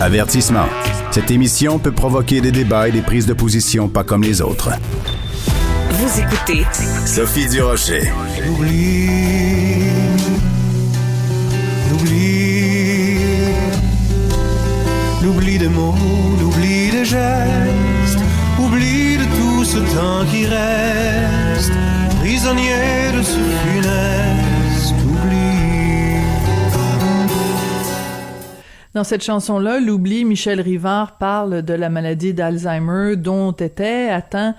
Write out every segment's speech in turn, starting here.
Avertissement. Cette émission peut provoquer des débats et des prises de position pas comme les autres. Vous écoutez Sophie Durocher. L'oubli, l'oubli, l'oubli des mots, l'oubli des gestes, oubli de tout ce temps qui reste, prisonnier de ce funeste Dans cette chanson-là, l'oubli, Michel Rivard parle de la maladie d'Alzheimer dont était atteint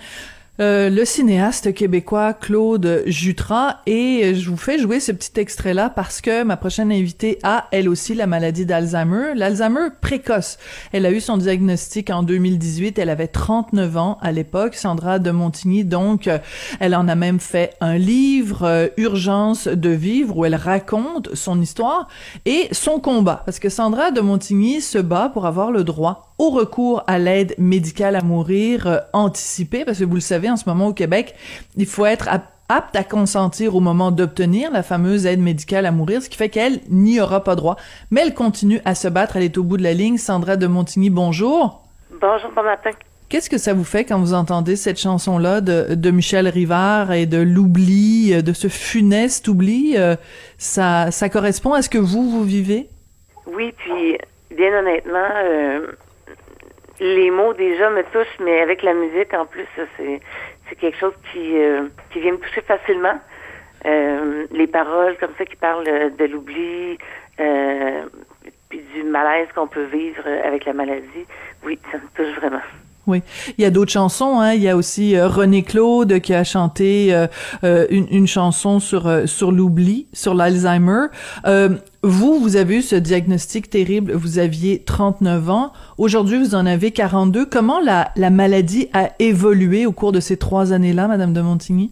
euh, le cinéaste québécois Claude Jutras et je vous fais jouer ce petit extrait-là parce que ma prochaine invitée a elle aussi la maladie d'Alzheimer, l'Alzheimer précoce. Elle a eu son diagnostic en 2018, elle avait 39 ans à l'époque, Sandra de Montigny, donc euh, elle en a même fait un livre, euh, Urgence de vivre, où elle raconte son histoire et son combat, parce que Sandra de Montigny se bat pour avoir le droit au recours à l'aide médicale à mourir euh, anticipée, parce que vous le savez, en ce moment au Québec, il faut être apte à consentir au moment d'obtenir la fameuse aide médicale à mourir, ce qui fait qu'elle n'y aura pas droit. Mais elle continue à se battre, elle est au bout de la ligne. Sandra de Montigny, bonjour. Bonjour, bon matin. Qu'est-ce que ça vous fait quand vous entendez cette chanson-là de, de Michel Rivard et de l'oubli, euh, de ce funeste oubli? Euh, ça, ça correspond à ce que vous, vous vivez? Oui, puis bien honnêtement, euh, les mots déjà me touchent, mais avec la musique en plus, c'est c'est quelque chose qui euh, qui vient me toucher facilement. Euh, les paroles comme ça qui parlent de l'oubli, euh, puis du malaise qu'on peut vivre avec la maladie, oui, ça me touche vraiment. Oui, il y a d'autres chansons. Hein. Il y a aussi euh, René Claude qui a chanté euh, euh, une, chanson sur sur l'oubli, sur l'Alzheimer. vous, vous avez eu ce diagnostic terrible. Vous aviez 39 ans. Aujourd'hui, vous en avez 42. Comment la la maladie a évolué au cours de ces trois années-là, Madame de Montigny?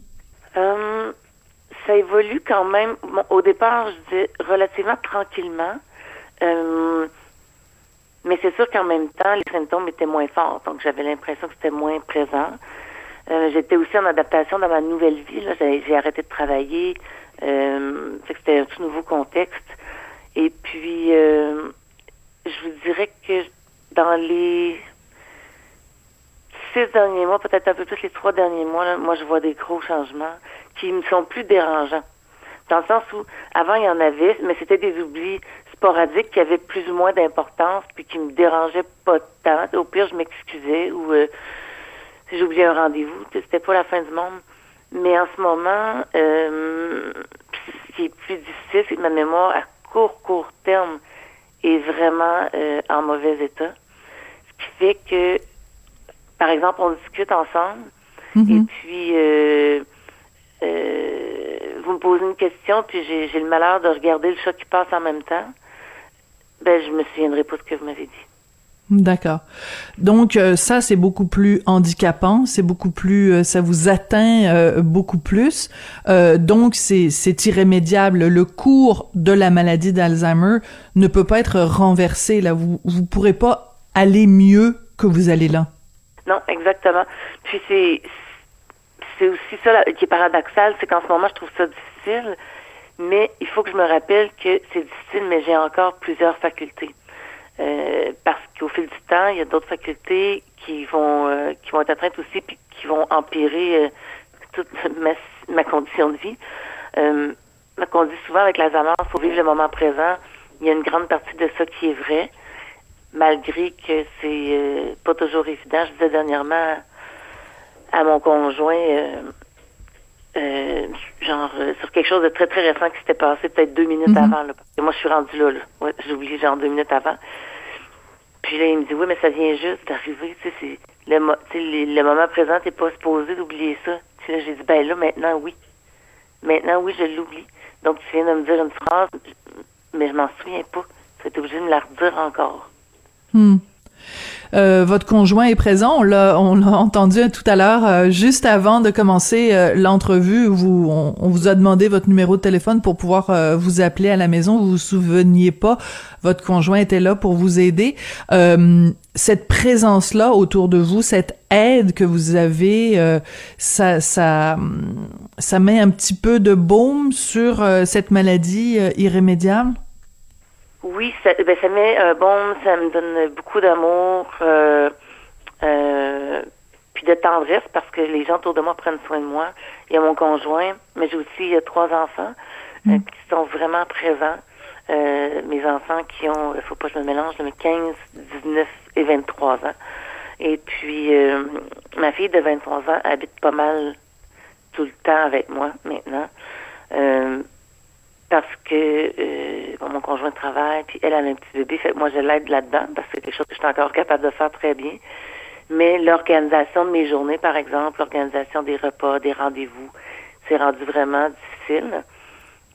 Ça évolue quand même. Au départ, je dis relativement tranquillement. Mais c'est sûr qu'en même temps, les symptômes étaient moins forts, donc j'avais l'impression que c'était moins présent. Euh, j'étais aussi en adaptation dans ma nouvelle vie. J'ai arrêté de travailler. Euh, c'était un tout nouveau contexte. Et puis, euh, je vous dirais que dans les six derniers mois, peut-être un peu plus les trois derniers mois, moi, je vois des gros changements qui me sont plus dérangeants. Dans le sens où, avant, il y en avait, mais c'était des oublis sporadiques qui avaient plus ou moins d'importance, puis qui me dérangeaient pas tant. Au pire, je m'excusais ou euh, si j'oubliais un rendez-vous, c'était pas la fin du monde. Mais en ce moment, euh, ce qui est plus difficile, c'est que ma mémoire à court, court terme est vraiment euh, en mauvais état. Ce qui fait que, par exemple, on discute ensemble, Mm-hmm. et puis euh, vous me posez une question, puis j'ai le malheur de regarder le chat qui passe en même temps. Ben, je me souviendrai pas de ce que vous m'avez dit. D'accord. Donc euh, ça c'est beaucoup plus handicapant, c'est beaucoup plus euh, ça vous atteint euh, beaucoup plus. Donc c'est c'est irrémédiable. Le cours de la maladie d'Alzheimer ne peut pas être renversé là. Vous vous pourrez pas aller mieux que vous allez là. Non, exactement. Puis c'est c'est aussi ça là, qui est paradoxal, c'est qu'en ce moment je trouve ça difficile, mais il faut que je me rappelle que c'est difficile, mais j'ai encore plusieurs facultés. Euh, parce qu'au fil du temps, il y a d'autres facultés qui vont euh, qui vont être atteintes aussi puis qui vont empirer euh, toute ma, ma, condition de vie. Euh, on dit souvent avec l'Alzheimer, il faut vivre le moment présent. Il y a une grande partie de ça qui est vrai, malgré que c'est euh, pas toujours évident. Je disais dernièrement à mon conjoint, euh, genre euh, sur quelque chose de très très récent qui s'était passé peut-être deux minutes Mhm. avant. Là, parce que moi, je suis rendue là. là. Ouais, j'ai oublié genre deux minutes avant. Puis là, il me dit oui, mais ça vient juste d'arriver. Tu sais, le, mo- le, le moment présent, t'es pas supposé d'oublier ça. Puis là, j'ai dit ben là, maintenant oui. Maintenant oui, je l'oublie. Donc tu viens de me dire une phrase, mais je m'en souviens pas. Tu es obligé de me la redire encore. Hmm. Euh, votre conjoint est présent. On l'a, on l'a entendu tout à l'heure, euh, juste avant de commencer euh, l'entrevue. Vous, on, vous a demandé votre numéro de téléphone pour pouvoir vous appeler à la maison. Vous vous souveniez pas. Votre conjoint était là pour vous aider. Cette présence-là autour de vous, cette aide que vous avez, ça, ça, ça met un petit peu de baume sur cette maladie irrémédiable? Oui, ça, ben, ça met un bon, ça me donne beaucoup d'amour, euh, euh, puis de tendresse parce que les gens autour de moi prennent soin de moi. Il y a mon conjoint, mais j'ai aussi trois enfants euh, qui sont vraiment présents. Euh, mes enfants qui ont, il faut pas que je me mélange, mais 15, 19 et 23 ans. Et puis, euh, ma fille de 23 ans habite pas mal tout le temps avec moi maintenant. Euh, parce que bon, mon conjoint travaille, puis elle a un petit bébé, fait moi je l'aide là-dedans, parce que c'est quelque chose que je suis encore capable de faire très bien. Mais l'organisation de mes journées, par exemple, l'organisation des repas, des rendez-vous, c'est rendu vraiment difficile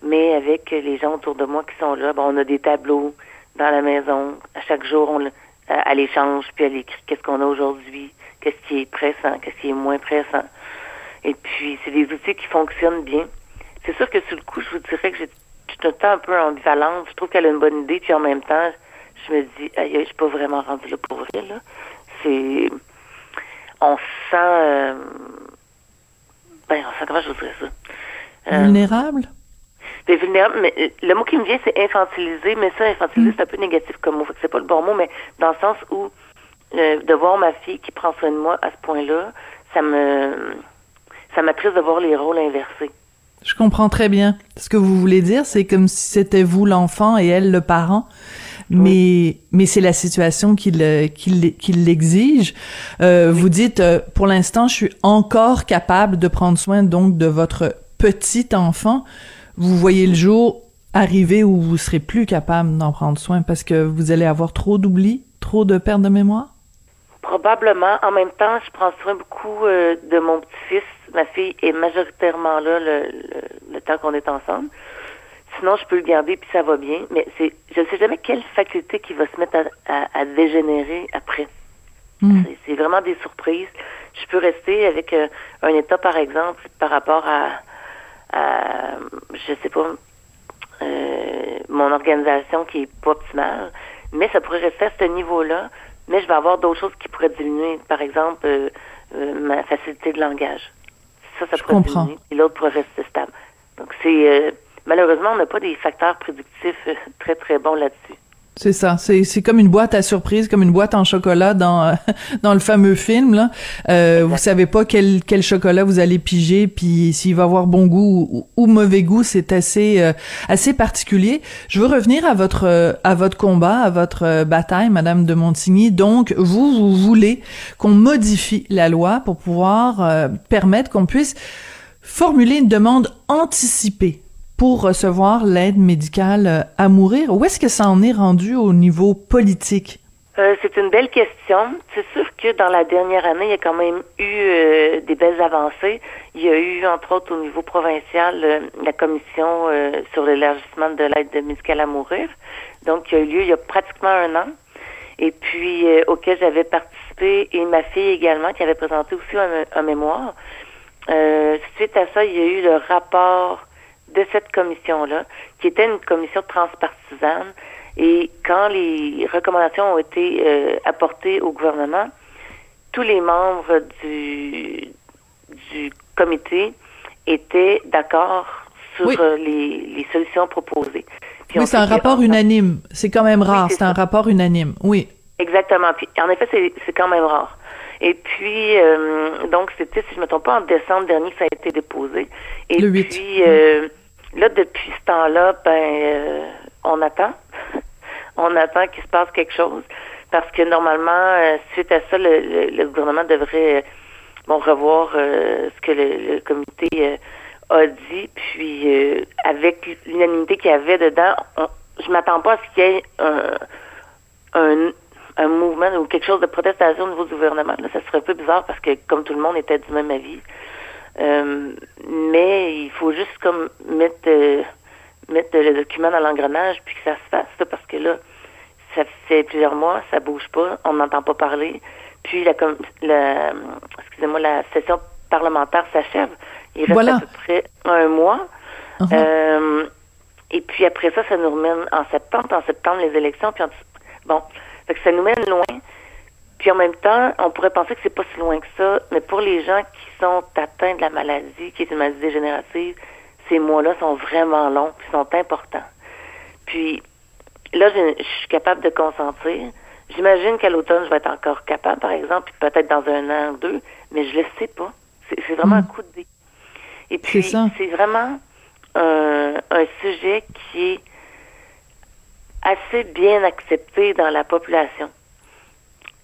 mais avec les gens autour de moi qui sont là, bon, on a des tableaux dans la maison. À chaque jour, on, à, l'échange, puis elle écrit qu'est-ce qu'on a aujourd'hui, qu'est-ce qui est pressant, qu'est-ce qui est moins pressant. Et puis, c'est des outils qui fonctionnent bien. C'est sûr que sur le coup, je vous dirais que j'ai tout le temps un peu ambivalente. Je trouve qu'elle a une bonne idée, puis en même temps, je me dis, aïe, je suis pas vraiment rendue là pour vrai, là. C'est... On sent... Euh... Ben, on sent comment je vous dirais ça? Euh... Vulnérable? vulnérable, mais euh, le mot qui me vient, c'est infantilisé, mais ça, infantilisé, mm. c'est un peu négatif comme mot. C'est pas le bon mot, mais dans le sens où euh, de voir ma fille qui prend soin de moi à ce point-là, ça me ça m'attriste de voir les rôles inversés. Je comprends très bien. Ce que vous voulez dire, c'est comme si c'était vous l'enfant et elle le parent. Mais mais c'est la situation qui qui l'exige. Euh, Vous dites euh, pour l'instant, je suis encore capable de prendre soin donc de votre petit enfant vous voyez le jour arriver où vous serez plus capable d'en prendre soin parce que vous allez avoir trop d'oubli, trop de perte de mémoire? Probablement. En même temps, je prends soin beaucoup euh, de mon petit-fils. Ma fille est majoritairement là le, temps qu'on est ensemble. Sinon, je peux le garder puis ça va bien. Mais c'est, je ne sais jamais quelle faculté qui va se mettre à, dégénérer après. Hmm. C'est, vraiment des surprises. Je peux rester avec euh, un état, par exemple, par rapport à euh, je sais pas, euh, mon organisation qui est pas optimale, mais ça pourrait rester à ce niveau-là, mais je vais avoir d'autres choses qui pourraient diminuer, par exemple, euh, ma facilité de langage. Ça, ça pourrait diminuer, et l'autre pourrait rester stable. Donc, c'est malheureusement, on n'a pas des facteurs prédictifs très, très bons là-dessus. C'est ça. C'est, c'est comme une boîte à surprise, comme une boîte en chocolat dans dans le fameux film. Là, euh, vous savez pas quel quel chocolat vous allez piger, puis s'il va avoir bon goût ou, mauvais goût, c'est assez euh, assez particulier. Je veux revenir à votre à votre combat, à votre euh, bataille, Madame de Montigny. Donc, vous vous voulez qu'on modifie la loi pour pouvoir euh, permettre qu'on puisse formuler une demande anticipée pour recevoir l'aide médicale euh, à mourir. Où est-ce que ça en est rendu au niveau politique? Euh, c'est une belle question. C'est sûr que dans la dernière année, il y a quand même eu euh, des belles avancées. Il y a eu, entre autres, au niveau provincial, la commission sur l'élargissement de l'aide médicale à mourir. Donc, y a eu lieu il y a pratiquement un an. Et puis, auquel j'avais participé, et ma fille également, qui avait présenté aussi un mémoire. Suite à ça, il y a eu le rapport de cette commission-là, qui était une commission transpartisane. Et quand les recommandations ont été euh, apportées au gouvernement, tous les membres du, du comité étaient d'accord sur euh, les, les, solutions proposées. oui, c'est un rapport unanime. C'est quand même rare. c'est un rapport unanime. Oui. Exactement. Puis, en effet, c'est quand même rare. Et puis, euh, donc, c'était, si je ne me trompe pas, en décembre dernier que ça a été déposé. Et le 8. puis, euh, Là, depuis ce temps-là, ben, euh, on attend. on attend qu'il se passe quelque chose. Parce que normalement, euh, suite à ça, le, gouvernement devrait bon, revoir euh, ce que le, comité a dit. Puis, avec l'unanimité qu'il y avait dedans, je m'attends pas à ce qu'il y ait un, un, mouvement ou quelque chose de protestation au niveau du gouvernement. Là, ça serait un peu bizarre parce que, comme tout le monde était du même avis, euh, mais il faut juste comme mettre euh, mettre le document dans l'engrenage puis que ça se fasse parce que là ça fait plusieurs mois ça bouge pas on n'entend pas parler. Puis la, la excusez-moi la session parlementaire s'achève. Il reste à peu près un mois. Uh-huh. euh, et puis après ça ça nous remène en septembre. En septembre les élections puis bon fait que ça nous mène loin puis en même temps, on pourrait penser que c'est pas si loin que ça, mais pour les gens qui sont atteints de la maladie, qui est une maladie dégénérative, ces mois-là sont vraiment longs, puis sont importants. Puis là, je, je suis capable de consentir. J'imagine qu'à l'automne, je vais être encore capable, par exemple, puis peut-être dans un an ou deux, mais je le sais pas. C'est vraiment Mm. un coup de dé. Et puis, C'est ça. c'est vraiment un, un sujet qui est assez bien accepté dans la population.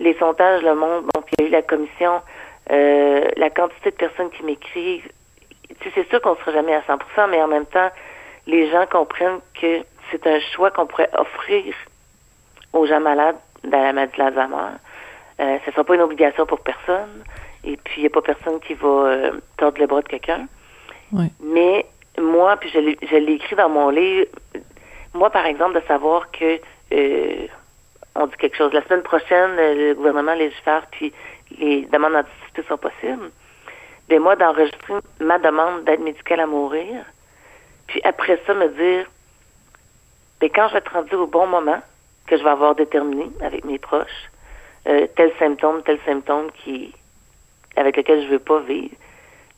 Les sondages le montrent. Donc, il y a eu la commission, euh, la quantité de personnes qui m'écrivent. Tu sais, c'est sûr qu'on ne sera jamais à 100% mais en même temps, les gens comprennent que c'est un choix qu'on pourrait offrir aux gens malades de la maladie de l'Alzheimer. Euh, ce ne sera pas une obligation pour personne. Et puis, il n'y a pas personne qui va euh, tordre le bras de quelqu'un. Oui. Mais moi, puis je l'ai écrit dans mon livre, moi, par exemple, de savoir que euh, on dit quelque chose. La semaine prochaine, euh, le gouvernement légifère, puis les demandes d'anticipation sont possibles. Mais moi, d'enregistrer ma demande d'aide médicale à mourir, puis après ça, me dire, ben, quand je vais être rendu au bon moment, que je vais avoir déterminé avec mes proches, euh, tel symptôme, tel symptôme qui, avec lequel je veux pas vivre,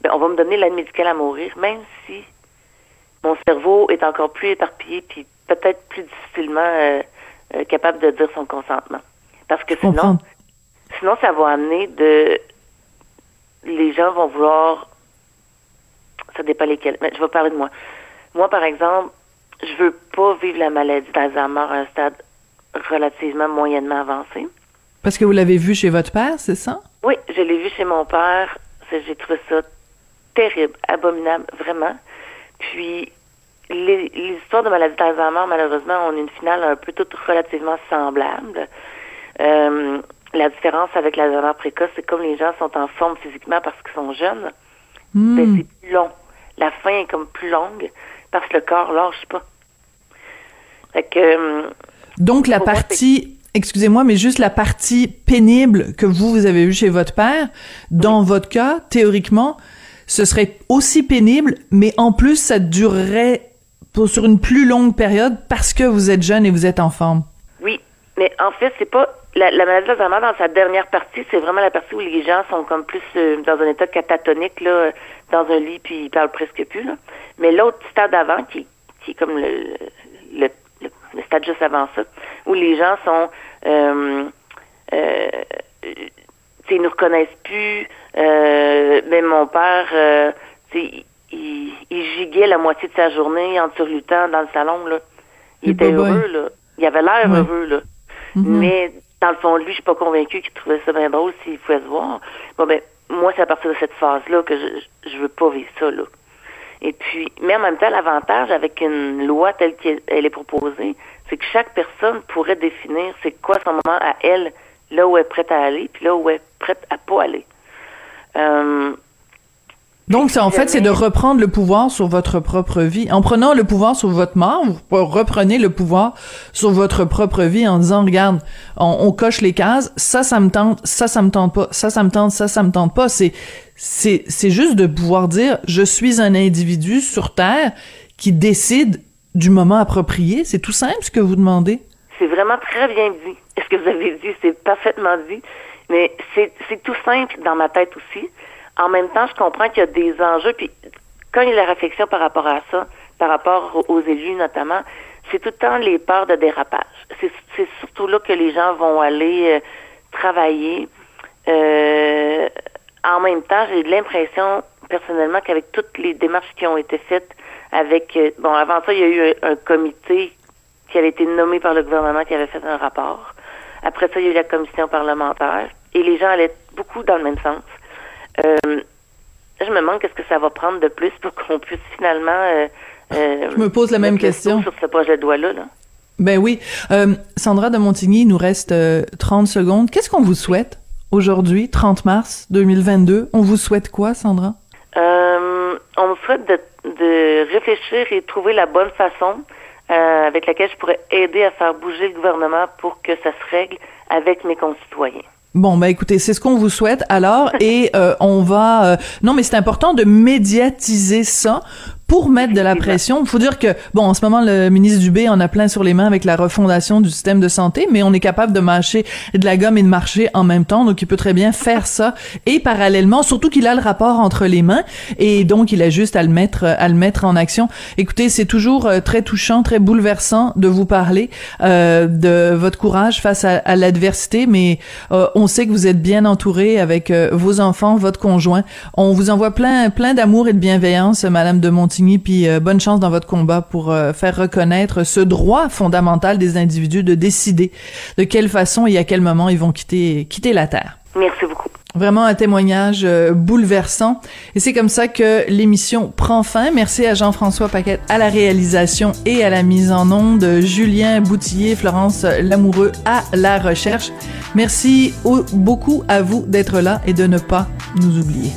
ben, on va me donner l'aide médicale à mourir, même si mon cerveau est encore plus éparpillé, puis peut-être plus difficilement euh, euh, capable de dire son consentement. Parce que sinon, comprends. sinon, ça va amener de... Les gens vont vouloir... Ça dépend lesquels. Mais je vais parler de moi. Moi, par exemple, je veux pas vivre la maladie d'Alzheimer à un stade relativement moyennement avancé. Parce que vous l'avez vu chez votre père, c'est ça? Oui, je l'ai vu chez mon père. J'ai trouvé ça terrible, abominable, vraiment. Puis, les, les histoires de maladie d'Alzheimer, malheureusement, ont une finale un peu toutes relativement semblable. Euh, la différence avec l'Alzheimer précoce, c'est comme les gens sont en forme physiquement parce qu'ils sont jeunes, Hmm. ben, c'est plus long. La fin est comme plus longue parce que le corps lâche pas. Fait que, euh, Donc la partie, excusez-moi, mais juste la partie pénible que vous, vous avez vue chez votre père, dans votre cas, théoriquement, ce serait aussi pénible, mais en plus, ça durerait sur une plus longue période parce que vous êtes jeune et vous êtes en forme. Oui, mais en fait, c'est pas la, la maladie dans sa dernière partie, c'est vraiment la partie où les gens sont comme plus euh, dans un état catatonique là, dans un lit puis ils parlent presque plus là. Mais l'autre stade avant qui, qui est comme le, le, stade juste avant ça, où les gens sont euh, euh, ils nous reconnaissent plus. Euh, même mon père, euh, il, il giguait la moitié de sa journée en surlutant dans le salon là. Il était heureux là. Il avait l'air Ouais. heureux là. Mhm. Mais dans le fond lui, je suis pas convaincue qu'il trouvait ça bien drôle s'il pouvait se voir. Bon ben, moi, c'est à partir de cette phase-là que je, je- veux pas vivre ça, là. Et puis, mais en même temps, l'avantage avec une loi telle qu'elle elle est proposée, c'est que chaque personne pourrait définir c'est quoi son moment à elle, là où elle est prête à aller, puis là où elle est prête à pas aller. Euh, Donc, c'est en fait, c'est de reprendre le pouvoir sur votre propre vie. En prenant le pouvoir sur votre mort, vous reprenez le pouvoir sur votre propre vie en disant, regarde, on, on coche les cases, ça, ça me tente, ça, ça me tente pas, ça, ça me tente, ça, ça me tente pas. C'est, c'est, c'est juste de pouvoir dire, je suis un individu sur Terre qui décide du moment approprié. C'est tout simple ce que vous demandez. C'est vraiment très bien dit. Ce que vous avez dit, c'est parfaitement dit. Mais c'est c'est tout simple dans ma tête aussi. En même temps, je comprends qu'il y a des enjeux. Puis quand il y a la réflexion par rapport à ça, par rapport aux- élus notamment, c'est tout le temps les peurs de dérapage. C'est surtout là que les gens vont aller euh, travailler. Euh, en même temps, j'ai l'impression personnellement qu'avec toutes les démarches qui ont été faites avec euh, bon avant ça il y a eu un comité qui avait été nommé par le gouvernement qui avait fait un rapport. Après ça, il y a eu la commission parlementaire et les gens allaient beaucoup dans le même sens. Euh, je me demande qu'est-ce que ça va prendre de plus pour qu'on puisse finalement euh, euh, Je me pose la même question. sur ce projet de loi-là. Là. Ben oui. Euh, Sandra de Montigny, il nous reste euh, 30 secondes. Qu'est-ce qu'on vous souhaite aujourd'hui, 30 mars 2022? On vous souhaite quoi, Sandra? Euh, on me souhaite de, de réfléchir et trouver la bonne façon euh, avec laquelle je pourrais aider à faire bouger le gouvernement pour que ça se règle avec mes concitoyens. Bon, ben écoutez, c'est ce qu'on vous souhaite alors, et euh, on va... euh, non, mais c'est important de médiatiser ça pour mettre de la pression. Il faut dire que, bon, en ce moment, le ministre Dubé en a plein sur les mains avec la refondation du système de santé, mais on est capable de mâcher de la gomme et de marcher en même temps, donc il peut très bien faire ça. Et parallèlement, surtout qu'il a le rapport entre les mains, et donc il a juste à le mettre, à le mettre en action. Écoutez, c'est toujours euh, très touchant, très bouleversant de vous parler euh, de votre courage face à, l'adversité, mais euh, on sait que vous êtes bien entouré avec euh, vos enfants, votre conjoint. On vous envoie plein, plein d'amour et de bienveillance, Madame de Montigny puis euh, bonne chance dans votre combat pour euh, faire reconnaître ce droit fondamental des individus de décider de quelle façon et à quel moment ils vont quitter, quitter la Terre. Merci beaucoup. Vraiment un témoignage euh, bouleversant. Et c'est comme ça que l'émission prend fin. Merci à Jean-François Paquette à la réalisation et à la mise en onde, Julien Boutillier, Florence Lamoureux à la recherche. Merci beaucoup à vous d'être là et de ne pas nous oublier.